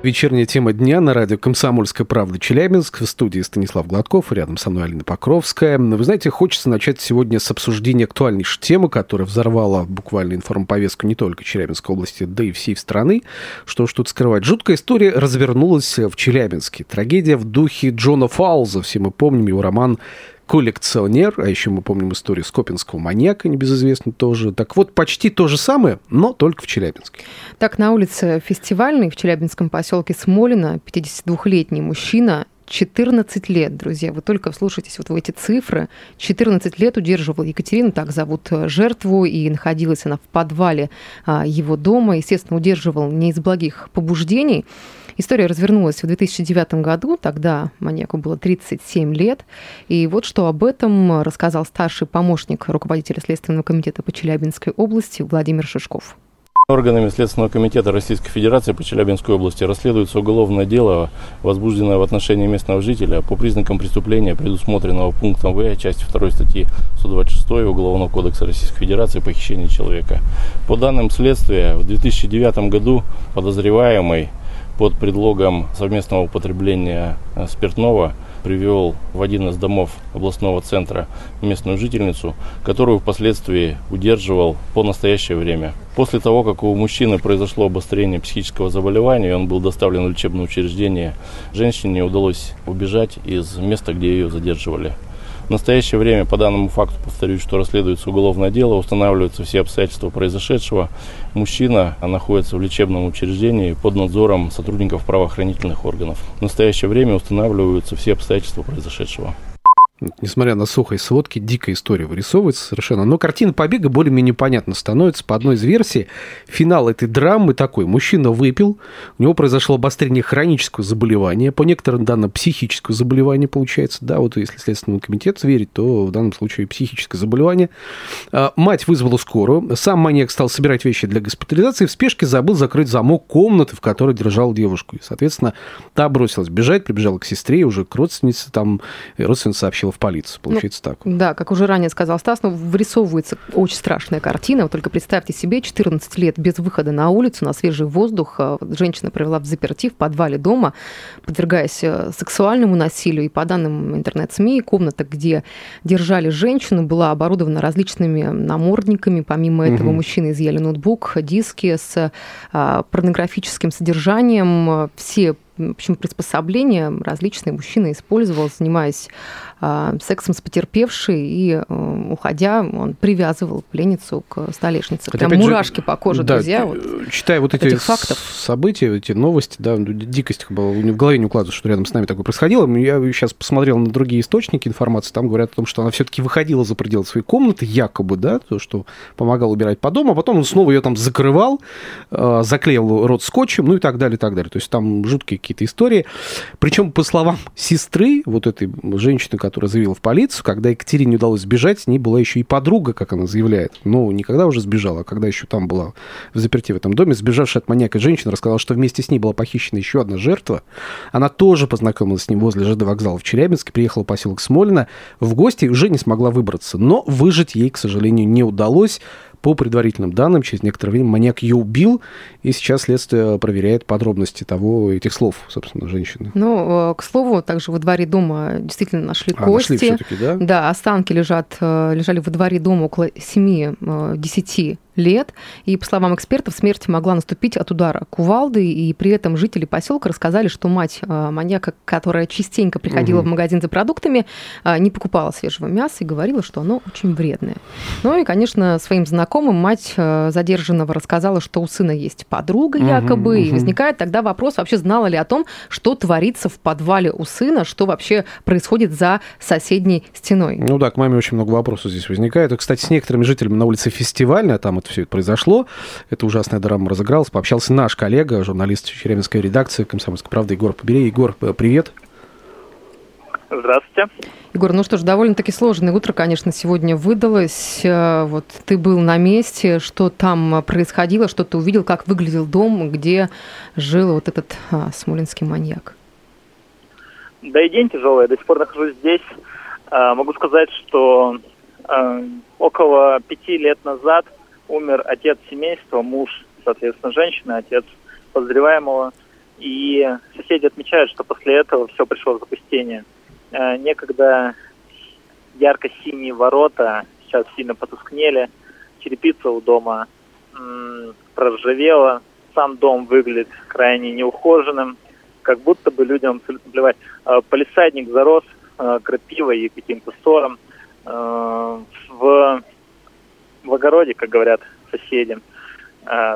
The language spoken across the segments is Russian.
Вечерняя тема дня на радио «Комсомольская правда» Челябинск. В студии Станислав Гладков, рядом со мной Алина Покровская. Вы знаете, хочется начать сегодня с обсуждения актуальнейшей темы, которая взорвала буквально информповестку не только Челябинской области, да и всей страны. Что ж тут скрывать. Жуткая история развернулась в Челябинске. Трагедия в духе Джона Фауза. Все мы помним его роман коллекционер, а еще мы помним историю скопинского маньяка, небезызвестный тоже. Так вот, почти то же самое, но только в Челябинске. Так, на улице Фестивальной в Челябинском поселке Смолино 52-летний мужчина 14 лет, друзья, вы только вслушайтесь вот в эти цифры. 14 лет удерживал Екатерину, так зовут э, жертву, и находилась она в подвале а, его дома. Естественно, удерживал не из благих побуждений. История развернулась в 2009 году, тогда маньяку было 37 лет. И вот что об этом рассказал старший помощник руководителя Следственного комитета по Челябинской области Владимир Шишков. Органами Следственного комитета Российской Федерации по Челябинской области расследуется уголовное дело, возбужденное в отношении местного жителя по признакам преступления, предусмотренного пунктом В части 2 статьи 126 Уголовного кодекса Российской Федерации похищение человека. По данным следствия, в 2009 году подозреваемый под предлогом совместного употребления э, спиртного привел в один из домов областного центра местную жительницу, которую впоследствии удерживал по настоящее время. После того, как у мужчины произошло обострение психического заболевания, он был доставлен в лечебное учреждение, женщине удалось убежать из места, где ее задерживали. В настоящее время по данному факту, повторюсь, что расследуется уголовное дело, устанавливаются все обстоятельства произошедшего. Мужчина находится в лечебном учреждении под надзором сотрудников правоохранительных органов. В настоящее время устанавливаются все обстоятельства произошедшего. Несмотря на сухой сводки, дикая история вырисовывается совершенно. Но картина побега более-менее понятна становится. По одной из версий, финал этой драмы такой. Мужчина выпил, у него произошло обострение хронического заболевания, по некоторым данным психического заболевания получается. Да, вот если Следственному комитету верить, то в данном случае психическое заболевание. А, мать вызвала скорую. Сам маньяк стал собирать вещи для госпитализации. В спешке забыл закрыть замок комнаты, в которой держал девушку. И, соответственно, та бросилась бежать, прибежала к сестре, уже к родственнице. Там родственница сообщила в полицию. Получается ну, так. Да, как уже ранее сказал Стас, ну, вырисовывается очень страшная картина. Вот только представьте себе, 14 лет без выхода на улицу, на свежий воздух. А, женщина провела в заперти в подвале дома, подвергаясь э, сексуальному насилию. И по данным интернет-СМИ, комната, где держали женщину, была оборудована различными намордниками. Помимо этого, угу. мужчины изъяли ноутбук, диски с а, порнографическим содержанием. Все в общем, приспособления различные мужчины использовал, занимаясь а, сексом с потерпевшей, и а, уходя, он привязывал пленницу к столешнице. Хотя, Прям мурашки же, по коже, да, друзья. Вот, читая вот эти фактов. события, эти новости, да, дикость была, в голове не укладывается, что рядом с нами такое происходило. Я сейчас посмотрел на другие источники информации, там говорят о том, что она все-таки выходила за пределы своей комнаты, якобы, да, то, что помогал убирать по дому, а потом он снова ее там закрывал, заклеил рот скотчем, ну и так далее, и так далее. То есть там жуткие какие-то истории. Причем, по словам сестры, вот этой женщины, которая заявила в полицию, когда Екатерине удалось сбежать, с ней была еще и подруга, как она заявляет. Ну, никогда уже сбежала, а когда еще там была в заперти в этом доме, сбежавшая от маньяка женщина рассказала, что вместе с ней была похищена еще одна жертва. Она тоже познакомилась с ним возле ЖД вокзала в Челябинске, приехала в поселок Смолино в гости и уже не смогла выбраться. Но выжить ей, к сожалению, не удалось. По предварительным данным, через некоторое время маньяк ее убил, и сейчас следствие проверяет подробности того, этих слов, собственно, женщины. Ну, э, к слову, также во дворе дома действительно нашли а, кости. Нашли да? Да, останки лежат, э, лежали во дворе дома около 7-10 лет. И, по словам экспертов, смерть могла наступить от удара кувалды. И при этом жители поселка рассказали, что мать э, маньяка, которая частенько приходила угу. в магазин за продуктами, э, не покупала свежего мяса и говорила, что оно очень вредное. Ну и, конечно, своим знакомым мать э, задержанного рассказала, что у сына есть подруга якобы. Угу, и возникает тогда вопрос, вообще знала ли о том, что творится в подвале у сына, что вообще происходит за соседней стеной. Ну да, к маме очень много вопросов здесь возникает. И, кстати, с некоторыми жителями на улице Фестивальная, там это все это произошло. Это ужасная драма разыгралась. Пообщался наш коллега, журналист Челябинской редакции «Комсомольской правды» Егор Поберей. Егор, э, привет. Здравствуйте. Егор, ну что ж, довольно-таки сложное утро, конечно, сегодня выдалось. Э, вот ты был на месте, что там происходило, что ты увидел, как выглядел дом, где жил вот этот а, смолинский маньяк? Да и день тяжелый, я до сих пор нахожусь здесь. А, могу сказать, что а, около пяти лет назад умер отец семейства, муж, соответственно, женщины, отец подозреваемого. И соседи отмечают, что после этого все пришло в запустение. А, некогда ярко-синие ворота сейчас сильно потускнели, черепица у дома м- проржавела, сам дом выглядит крайне неухоженным, как будто бы людям абсолютно плевать. А, полисадник зарос а, крапивой и каким-то сором. В, в огороде, как говорят соседи,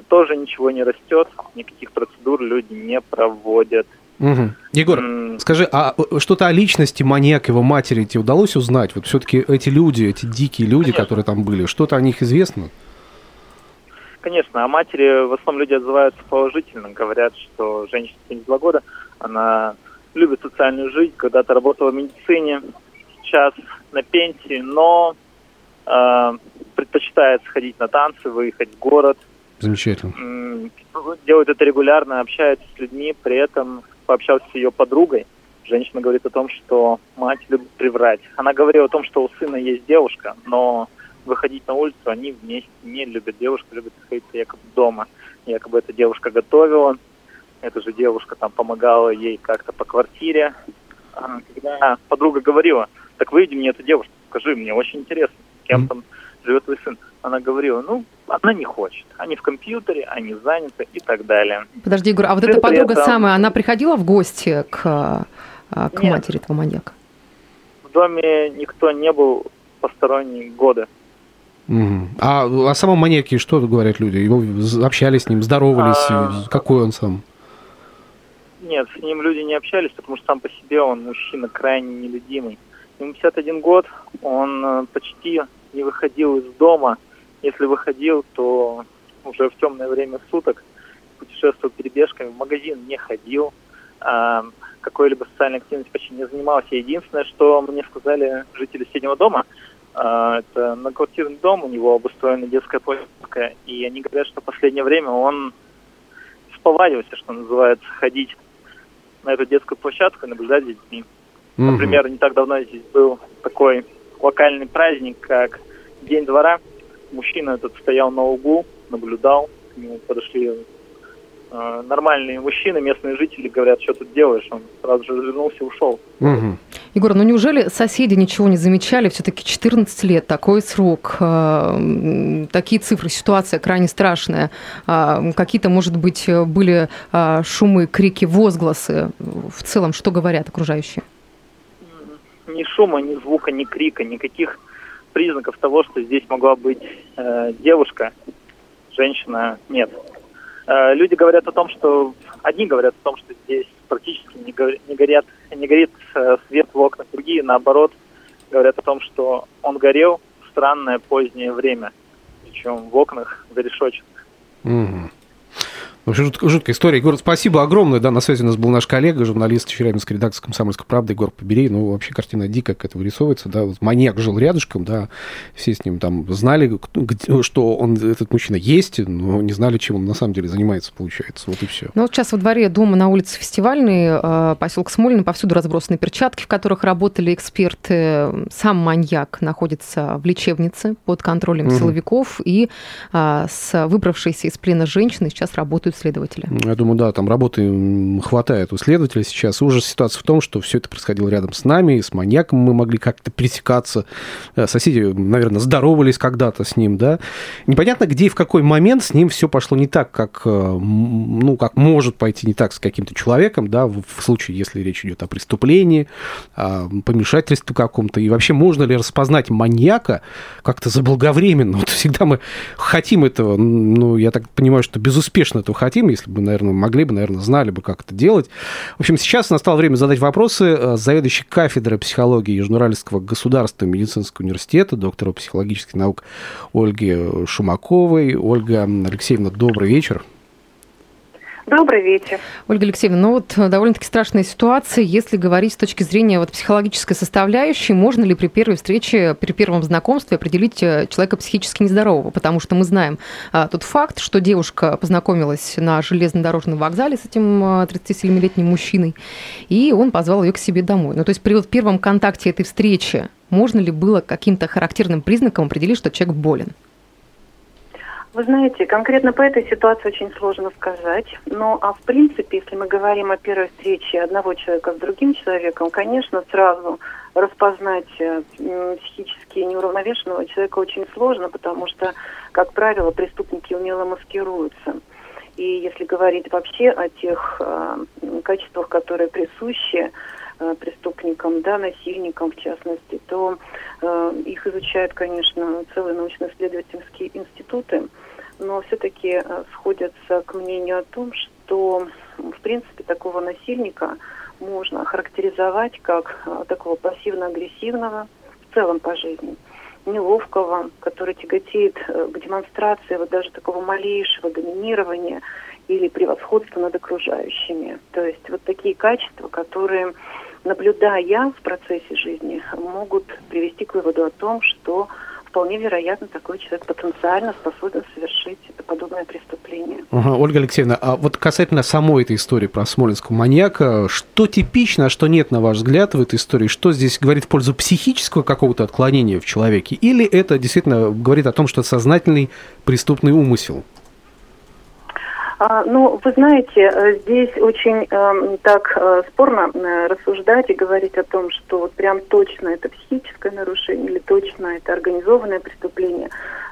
тоже ничего не растет, никаких процедур люди не проводят. Угу. Егор, mm. скажи, а что-то о личности маньяка, его матери тебе удалось узнать? Вот все-таки эти люди, эти дикие люди, Конечно. которые там были, что-то о них известно? Конечно, о матери в основном люди отзываются положительно, говорят, что женщина 72 года, она любит социальную жизнь, когда-то работала в медицине, сейчас на пенсии, но э, предпочитает сходить на танцы, выехать в город. Замечательно. Делает это регулярно, общается с людьми, при этом пообщался с ее подругой. Женщина говорит о том, что мать любит приврать. Она говорила о том, что у сына есть девушка, но выходить на улицу они вместе не любят. Девушка любит находиться якобы дома. Якобы эта девушка готовила, эта же девушка там помогала ей как-то по квартире. А, когда подруга говорила, так выведи мне эту девушку, скажи, мне очень интересно, кем там живет твой сын. Она говорила, ну, она не хочет. Они в компьютере, они заняты и так далее. Подожди, Егор, а вот эта подруга этом... самая, она приходила в гости к, а, к матери этого маньяка? В доме никто не был посторонний годы. Угу. А о самом маньяке что говорят люди? Его общались с ним, здоровались? А... Какой он сам? Нет, с ним люди не общались, потому что сам по себе он мужчина крайне нелюдимый. Ему 51 год, он э, почти не выходил из дома. Если выходил, то уже в темное время суток путешествовал перебежками, в магазин не ходил, а какой-либо социальной активностью почти не занимался. Единственное, что мне сказали жители соседнего дома – а, это многоквартирный дом, у него обустроена детская площадка, и они говорят, что в последнее время он сповадился, что называется, ходить на эту детскую площадку и наблюдать за детьми. Например, не так давно здесь был такой локальный праздник, как День двора. Мужчина этот стоял на углу, наблюдал, к нему подошли э, нормальные мужчины, местные жители говорят, что тут делаешь, он сразу же развернулся и ушел. Угу. Егор, ну неужели соседи ничего не замечали? Все-таки 14 лет, такой срок, э, такие цифры, ситуация крайне страшная. Э, какие-то, может быть, были э, шумы, крики, возгласы. В целом, что говорят окружающие? Ни шума, ни звука, ни крика, никаких признаков того, что здесь могла быть э, девушка, женщина, нет. Э, люди говорят о том, что... Одни говорят о том, что здесь практически не, го, не, горят, не горит э, свет в окнах, другие, наоборот, говорят о том, что он горел в странное позднее время, причем в окнах зарешоченных. Угу. Вообще жут, жуткая история. Егор, спасибо огромное. Да, на связи у нас был наш коллега, журналист Челябинской редакции «Комсомольской правды» Егор Поберей. Ну, вообще картина дико, как это вырисовывается. Да, вот маньяк жил рядышком, да, все с ним там знали, что он, этот мужчина есть, но не знали, чем он на самом деле занимается, получается. Вот и все. Ну, вот сейчас во дворе дома на улице Фестивальной, э, поселок Смолин, повсюду разбросаны перчатки, в которых работали эксперты. Сам маньяк находится в лечебнице под контролем угу. силовиков, и э, с выбравшейся из плена женщины сейчас работают работают следователи? Я думаю, да, там работы хватает у следователя сейчас. Ужас ситуация в том, что все это происходило рядом с нами, с маньяком мы могли как-то пересекаться. Э, соседи, наверное, здоровались когда-то с ним, да. Непонятно, где и в какой момент с ним все пошло не так, как, э, ну, как может пойти не так с каким-то человеком, да, в случае, если речь идет о преступлении, о помешательстве каком-то. И вообще, можно ли распознать маньяка как-то заблаговременно? Вот всегда мы хотим этого, ну, я так понимаю, что безуспешно этого хотим, если бы, наверное, могли бы, наверное, знали бы, как это делать. В общем, сейчас настало время задать вопросы э, заведующей кафедрой психологии Южноуральского государственного медицинского университета, доктора психологических наук Ольги Шумаковой. Ольга Алексеевна, добрый вечер. Добрый вечер. Ольга Алексеевна, ну вот э, довольно-таки страшная ситуация. Если говорить с точки зрения вот психологической составляющей, можно ли при первой встрече, при первом знакомстве определить э, человека психически нездорового? Потому что мы знаем а, тот факт, что девушка познакомилась на железнодорожном вокзале с этим 37-летним мужчиной, и он позвал ее к себе домой. Ну то есть при вот первом контакте этой встречи можно ли было каким-то характерным признаком определить, что человек болен? Вы знаете, конкретно по этой ситуации очень сложно сказать. Но, а в принципе, если мы говорим о первой встрече одного человека с другим человеком, конечно, сразу распознать э, психически неуравновешенного человека очень сложно, потому что, как правило, преступники умело маскируются. И если говорить вообще о тех э, качествах, которые присущи преступникам, да, насильникам в частности, то э, их изучают, конечно, целые научно-исследовательские институты, но все-таки э, сходятся к мнению о том, что, в принципе, такого насильника можно характеризовать как э, такого пассивно-агрессивного в целом по жизни, неловкого, который тяготеет э, к демонстрации вот даже такого малейшего доминирования или превосходства над окружающими. То есть вот такие качества, которые наблюдая в процессе жизни, могут привести к выводу о том, что вполне вероятно такой человек потенциально способен совершить подобное преступление. Ага, Ольга Алексеевна, а вот касательно самой этой истории про смоленского маньяка, что типично, а что нет, на ваш взгляд, в этой истории? Что здесь говорит в пользу психического какого-то отклонения в человеке? Или это действительно говорит о том, что сознательный преступный умысел? А, ну, вы знаете, э, здесь очень э, так э, спорно рассуждать и говорить о том, что вот прям точно это психическое нарушение или точно это организованное преступление.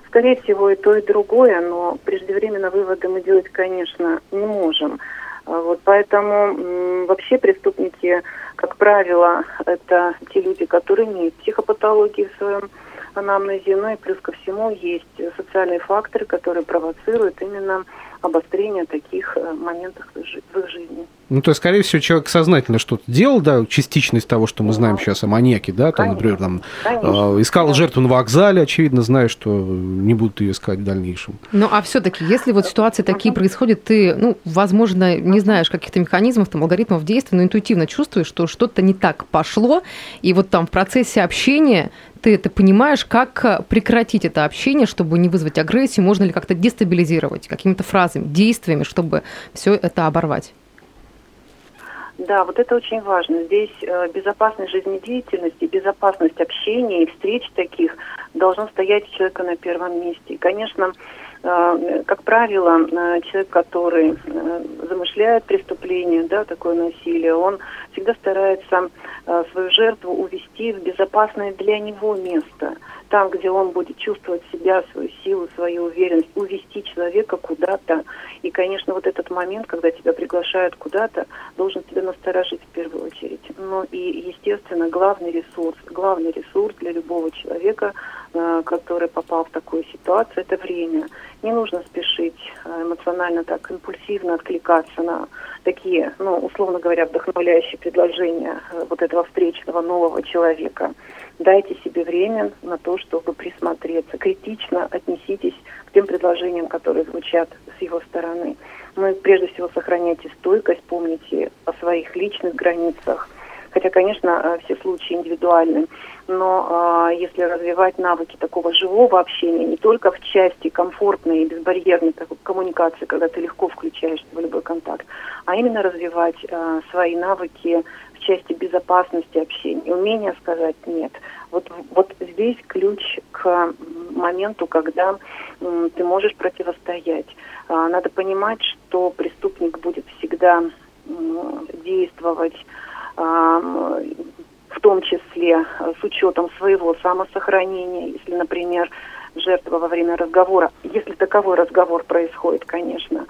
Скорее всего, и то, и другое, но преждевременно выводы мы делать, конечно, не можем. А вот поэтому вообще преступники, как правило, это те люди, которые имеют психопатологии в своем анамнезе, ну и плюс ко всему есть социальные факторы, которые провоцируют именно обострения таких э, моментов в их жизни. Ну, то есть, скорее всего, человек сознательно что-то делал, да, частичность того, что мы знаем сейчас о маньяке, да, там, например, там, э, искал да. жертву на вокзале, очевидно, зная, что не будут ее искать в дальнейшем. Ну, а все-таки, если вот ситуации такие происходят, ты, ну, возможно, не знаешь каких-то механизмов, там, алгоритмов действия, но интуитивно чувствуешь, что что-то не так пошло, и вот там в процессе общения ты это понимаешь, как э, прекратить это общение, чтобы не вызвать агрессию, можно ли как-то дестабилизировать какими-то фразами, действиями, чтобы все это оборвать? Да, вот это очень важно. Здесь э, безопасность жизнедеятельности, безопасность общения и встреч таких должно стоять человека на первом месте. И, конечно, э, как правило, э, человек, который замышляет преступление, да, такое насилие, он всегда старается свою жертву увести в безопасное для него место – там, где он будет чувствовать себя, свою силу, свою уверенность, увести человека куда-то. И, конечно, вот этот момент, когда тебя приглашают куда-то, должен тебя насторожить в первую очередь. Но и, естественно, главный ресурс, главный ресурс для любого человека, который попал в такую ситуацию, это время. Не нужно спешить э, эмоционально так импульсивно откликаться на такие, ну, условно говоря, вдохновляющие предложения э, вот этого встречного нового человека дайте себе время на то, чтобы присмотреться. Критично отнеситесь к тем предложениям, которые звучат с его стороны. Ну и прежде всего сохраняйте стойкость, помните о своих личных границах. Хотя, конечно, э, все случаи индивидуальны, но э, если развивать навыки такого живого общения, не только в части комфортной и безбарьерной такой коммуникации, когда ты легко включаешься в любой контакт, а именно развивать э, свои навыки в части безопасности общения, умение сказать нет. Вот, вот здесь ключ к моменту, когда м, ты можешь противостоять. А, надо понимать, что преступник будет всегда м, действовать в том числе с учетом своего самосохранения, если, например, жертва во время разговора, если таковой разговор происходит, конечно,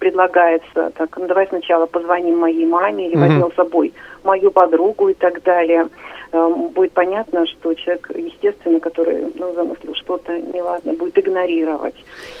предлагается, так, ну давай сначала позвоним моей маме или возьмем с собой мою подругу и так далее. будет понятно, что человек, естественно, который ну, замыслил что-то неладно, будет игнорировать.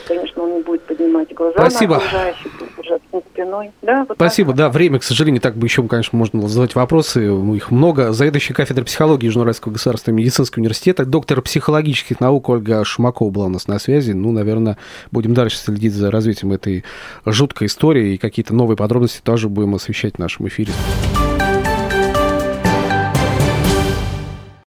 Конечно, он не будет поднимать глаза Спасибо. на окружающих, держать спиной. Да, вот Спасибо. Так. Да, время, к сожалению, так бы еще, конечно, можно задавать вопросы. Их много. Заведующий кафедрой психологии Южноуральского государственного медицинского университета, доктор психологических наук Ольга Шумакова была у нас на связи. Ну, наверное, будем дальше следить за развитием этой жуткой истории и какие-то новые подробности тоже будем освещать в нашем эфире.